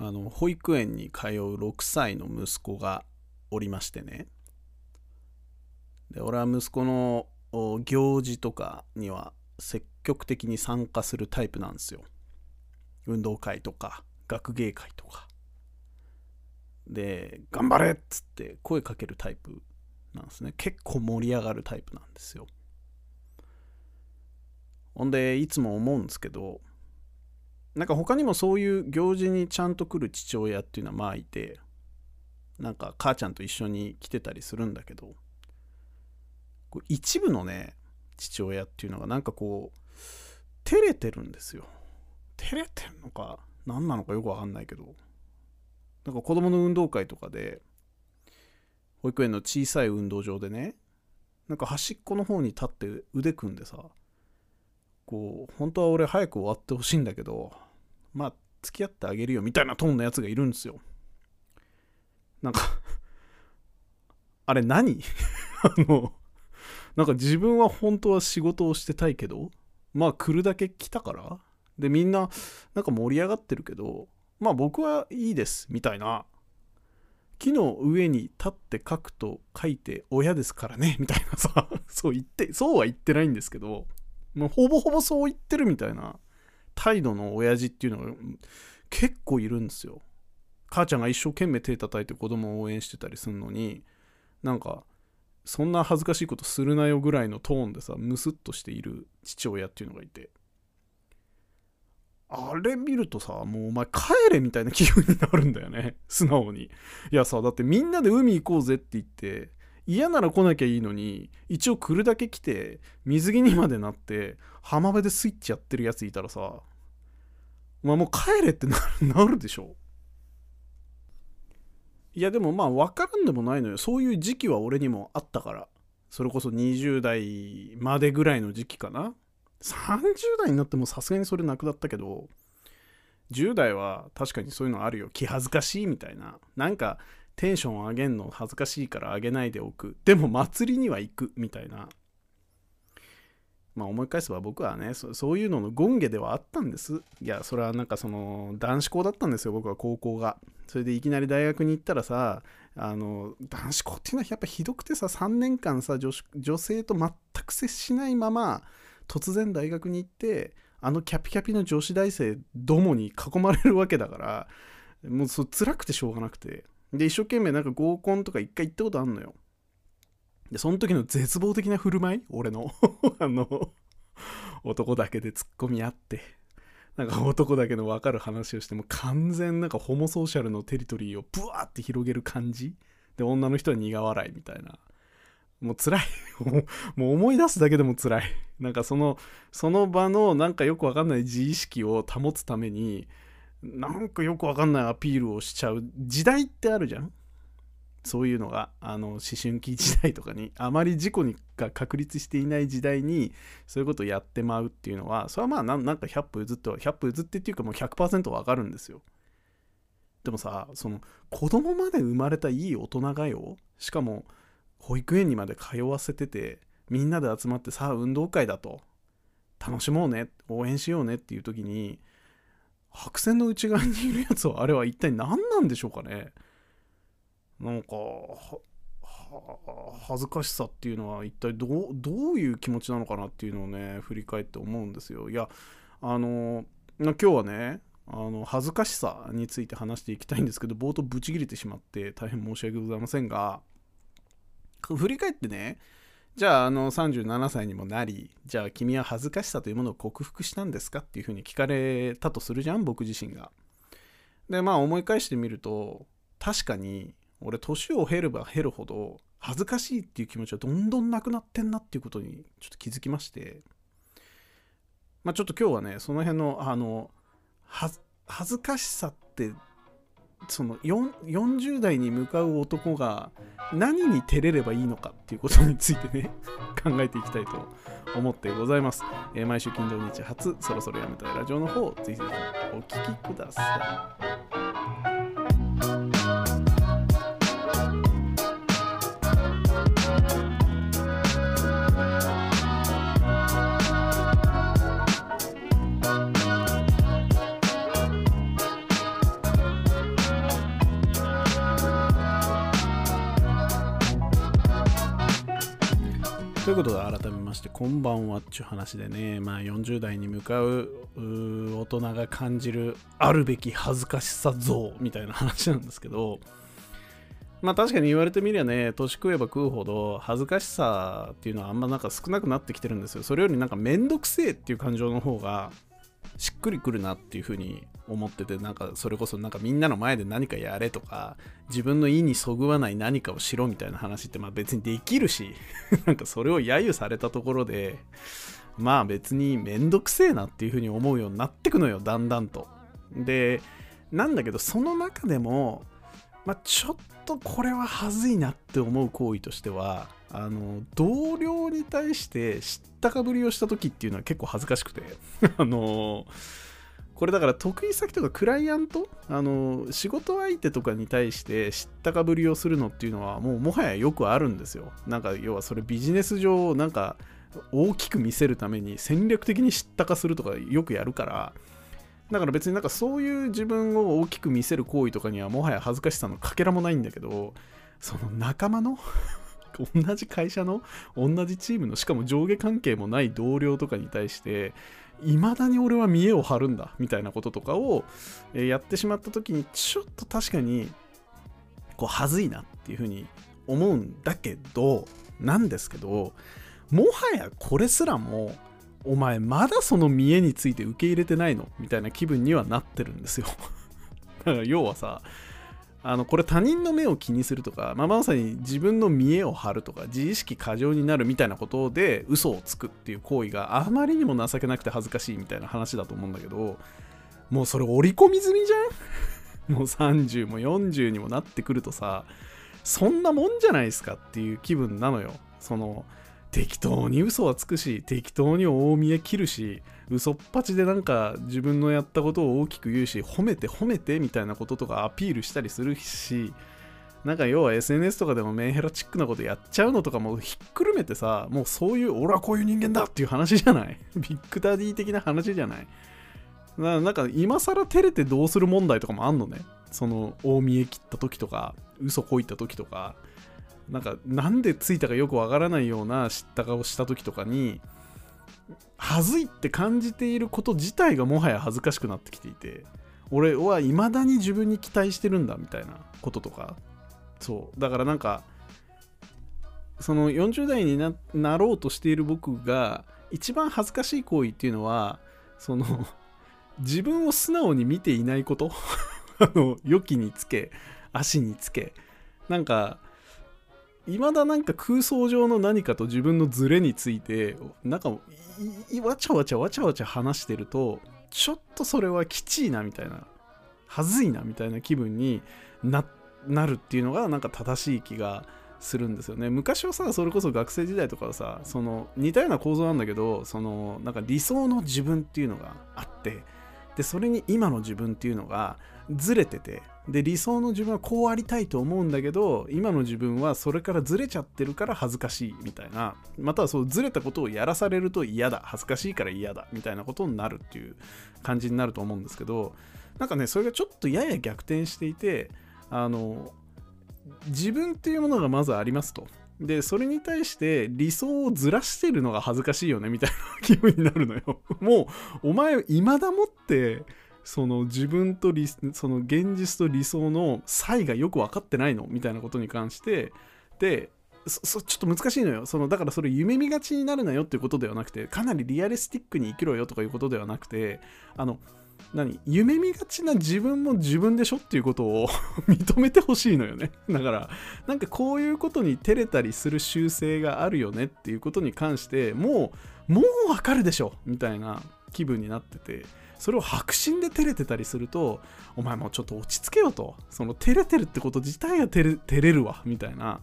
あの保育園に通う6歳の息子がおりましてね。で俺は息子の行事とかには積極的に参加するタイプなんですよ。運動会とか学芸会とか。で頑張れっつって声かけるタイプなんですね。結構盛り上がるタイプなんですよ。ほんでいつも思うんですけどなんか他にもそういう行事にちゃんと来る父親っていうのはまあいてなんか母ちゃんと一緒に来てたりするんだけど一部のね父親っていうのがなんかこう照れてるんですよ。照れてんのか何なのかよくわかんないけど。なんか子供の運動会とかで保育園の小さい運動場でねなんか端っこの方に立って腕組んでさこう本当は俺早く終わってほしいんだけどまあ付き合ってあげるよみたいなトーンのやつがいるんですよ。なんか あれ何？あのなんか自分は本当は仕事をしてたいけどまあ来るだけ来たから。でみんななんか盛り上がってるけどまあ僕はいいですみたいな。木の上に立って書くと書いて親ですからねみたいなさそう言ってそうは言ってないんですけどもうほぼほぼそう言ってるみたいな。態度の親父っていうのが結構いるんですよ。母ちゃんが一生懸命手叩いて子供を応援してたりするのになんかそんな恥ずかしいことするなよぐらいのトーンでさムスッとしている父親っていうのがいて。あれ見るとさもうお前帰れみたいな気分になるんだよね。素直に。いやさだってみんなで海行こうぜって言って嫌なら来なきゃいいのに一応来るだけ来て水着にまでなって浜辺でスイッチやってるやついたらさお前もう帰れってなるでしょ。いやでもまあ分からんでもないのよ。そういう時期は俺にもあったから。それこそ20代までぐらいの時期かな。30代になってもさすがにそれなくなったけど10代は確かにそういうのあるよ。気恥ずかしいみたいな。なんかテンション上げんの恥ずかしいから上げないでおく。でも祭りには行くみたいな。まあ思い返せば僕はねそういうのの権下ではあったんです。いやそれはなんかその男子校だったんですよ僕は高校が。それでいきなり大学に行ったらさあの男子校っていうのはやっぱひどくてさ3年間さ女女性と全く接しないまま突然大学に行ってあのキャピキャピの女子大生どもに囲まれるわけだからもうそ辛くてしょうがなくて。で一生懸命なんか合コンとか一回行ったことあんのよ。でその時の絶望的な振る舞い？俺の。あの男だけで突っ込み合って。なんか男だけの分かる話をしても完全なんかホモソーシャルのテリトリーをブワーって広げる感じ。で女の人は苦笑いみたいな。もう辛い。もう思い出すだけでも辛い。なんかそのその場のなんかよくわかんない自意識を保つためになんかよくわかんないアピールをしちゃう時代ってあるじゃん。そういうのがあの思春期時代とかにあまり事故にが確立していない時代にそういうことをやってまうっていうのはそれはまあなんか100歩譲って100歩譲ってっていうかもう100%わかるんですよ。でもさその子供まで生まれたいい大人がよしかも保育園にまで通わせててみんなで集まってさあ運動会だと楽しもうね応援しようねっていう時に白線の内側にいるやつはあれは一体何なんでしょうかね。なんか恥ずかしさっていうのは一体どうどういう気持ちなのかなっていうのをね振り返って思うんですよ。いやあの今日はねあの恥ずかしさについて話していきたいんですけど冒頭ブチ切れてしまって大変申し訳ございませんが振り返ってねじゃああの37歳にもなりじゃあ君は恥ずかしさというものを克服したんですかっていうふうに聞かれたとするじゃん僕自身が。でまあ思い返してみると確かに俺年を経れば経るほど恥ずかしいっていう気持ちはどんどんなくなってんなっていうことにちょっと気づきましてまあちょっと今日はねその辺のあの恥ずかしさってその40代に向かう男が何に照れればいいのかっていうことについてね 考えていきたいと思ってございます、えー、毎週金土日初そろそろやめたいラジオの方ぜひぜひお聴きください。してこんばんはっちゅう話でねまあ40代に向かう大人が感じるあるべき恥ずかしさ像みたいな話なんですけどまあ確かに言われてみりゃね年食えば食うほど恥ずかしさっていうのはあんまなんか少なくなってきてるんですよ。それよりなんかめんどくせえっていう感情の方がしっくりくるなっていう風に思っててなんかそれこそなんかみんなの前で何かやれとか自分の意にそぐわない何かをしろみたいな話ってまあ別にできるし なんかそれを揶揄されたところでまあ別にめんどくせえなっていう風に思うようになってくのよだんだんと。でなんだけどその中でもまあちょっとこれははずいなって思う行為としてはあの同僚に対して知ったかぶりをした時っていうのは結構恥ずかしくて。あのこれだから得意先とかクライアント？あの仕事相手とかに対して知ったかぶりをするのっていうのはもうもはやよくあるんですよ。なんか要はそれビジネス上なんか大きく見せるために戦略的に知ったかするとかよくやるから。だから別になんかそういう自分を大きく見せる行為とかにはもはや恥ずかしさのかけらもないんだけどその仲間の？同じ会社の同じチームのしかも上下関係もない同僚とかに対して未だに俺は見栄を張るんだみたいなこととかをやってしまった時にちょっと確かにこうはずいなっていうふうに思うんだけどなんですけどもはやこれすらもお前まだその見栄について受け入れてないのみたいな気分にはなってるんですよ。だから要はさあのこれ他人の目を気にするとか、まあ、まさに自分の見栄を張るとか自意識過剰になるみたいなことで嘘をつくっていう行為があまりにも情けなくて恥ずかしいみたいな話だと思うんだけどもうそれ織り込み済みじゃん？もう30も40にもなってくるとさそんなもんじゃないですかっていう気分なのよ。その適当に嘘はつくし適当に大見え切るし嘘っぱちでなんか自分のやったことを大きく言うし褒めて褒めてみたいなこととかアピールしたりするしなんか要は SNS とかでもメンヘラチックなことやっちゃうのとかもひっくるめてさもうそういう俺はこういう人間だっていう話じゃない？ビッグダディ的な話じゃない？なんか今更照れてどうする問題とかもあんのね？その大見え切った時とか嘘こいた時とか。なんかなんでついたかよくわからないような知った顔した時とかに恥ずいって感じていること自体がもはや恥ずかしくなってきていて俺は未だに自分に期待してるんだみたいなこととか。そう。だからなんかその40代になろうとしている僕が一番恥ずかしい行為っていうのはその 自分を素直に見ていないこと。あの良きにつけ足につけ。なんか未だなんか空想上の何かと自分のズレについてなんかわちゃわちゃわちゃわちゃ話してるとちょっとそれはきちいなみたいなはずいなみたいな気分になるっていうのがなんか正しい気がするんですよね。昔はさそれこそ学生時代とかはさその似たような構造なんだけどそのなんか理想の自分っていうのがあってでそれに今の自分っていうのがずれててで理想の自分はこうありたいと思うんだけど今の自分はそれからずれちゃってるから恥ずかしいみたいなまたはそうずれたことをやらされると嫌だ恥ずかしいから嫌だみたいなことになるっていう感じになると思うんですけどなんかねそれがちょっとやや逆転していてあの自分っていうものがまずありますと。でそれに対して理想をずらしてるのが恥ずかしいよねみたいな気分になるのよ。もうお前未だもってその自分とその現実と理想の差異がよく分かってないの？みたいなことに関してでそちょっと難しいのよ。そのだからそれ夢見がちになるなよっていうことではなくてかなりリアリスティックに生きろよとかいうことではなくてあの何？夢見がちな自分も自分でしょっていうことを 認めてほしいのよね。だからなんかこういうことに照れたりする習性があるよねっていうことに関してもうもうわかるでしょ！みたいな気分になっててそれを白真で照れてたりするとお前もうちょっと落ち着けよと。その照れてるってこと自体が照れ照れるわ。みたいな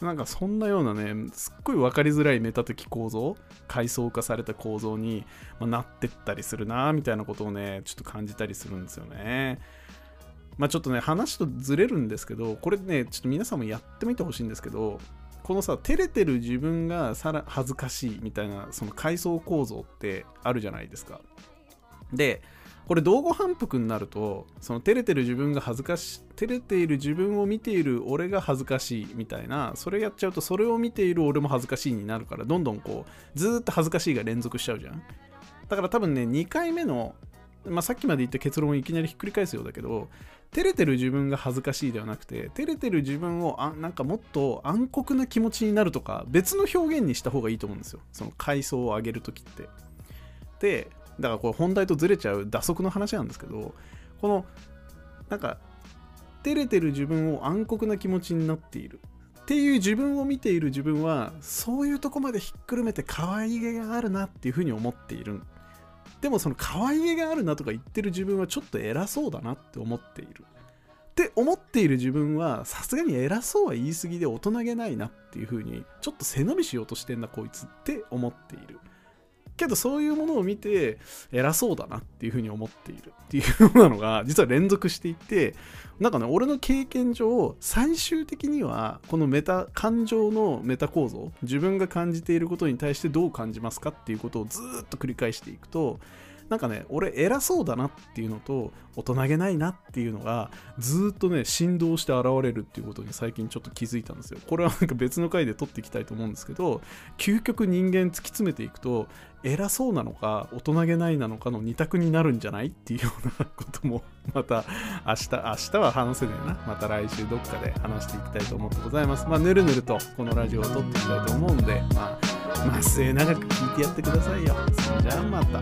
なんかそんなようなねすっごい分かりづらいメタ的構造階層化された構造に、まなってったりするなみたいなことをねちょっと感じたりするんですよね。まあちょっとね話とずれるんですけどこれねちょっと皆さんもやってみてほしいんですけどこのさ照れてる自分がさら恥ずかしいみたいなその階層構造ってあるじゃないですか。でこれ道後反復になるとその照れてる自分が恥ずかし照れている自分を見ている俺が恥ずかしいみたいなそれやっちゃうとそれを見ている俺も恥ずかしいになるからどんどんこうずっと恥ずかしいが連続しちゃうじゃん。だから多分ね2回目の、まあ、さっきまで言った結論をいきなりひっくり返すようだけど照れてる自分が恥ずかしいではなくて照れてる自分をあなんかもっと暗黒な気持ちになるとか別の表現にした方がいいと思うんですよ。その階層を上げるときって。でだからこれ本題とずれちゃう打足の話なんですけどこのなんか照れてる自分を暗黒な気持ちになっている。っていう自分を見ている自分はそういうとこまでひっくるめて可愛げがあるなっていうふうに思っている。でもその可愛げがあるなとか言ってる自分はちょっと偉そうだなって思っている。って思っている自分はさすがに偉そうは言い過ぎで大人げないなっていうふうにちょっと背伸びしようとしてんなこいつって思っている。けどそういうものを見て偉そうだなっていうふうに思っているっていうようなのが 実は連続していてなんかね俺の経験上最終的にはこのメタ感情のメタ構造自分が感じていることに対してどう感じますかっていうことをずっと繰り返していくとなんかね俺偉そうだなっていうのと大人げないなっていうのがずっとね振動して現れるっていうことに最近ちょっと気づいたんですよ。これはなんか別の回で撮っていきたいと思うんですけど究極人間突き詰めていくと偉そうなのか大人げないなのかの二択になるんじゃないっていうようなこともまた明日明日は話せねえな。また来週どっかで話していきたいと思ってございます。まあぬるぬるとこのラジオを撮っていきたいと思うんでまあまあ末永く聞いてやってくださいよ。それじゃあまた。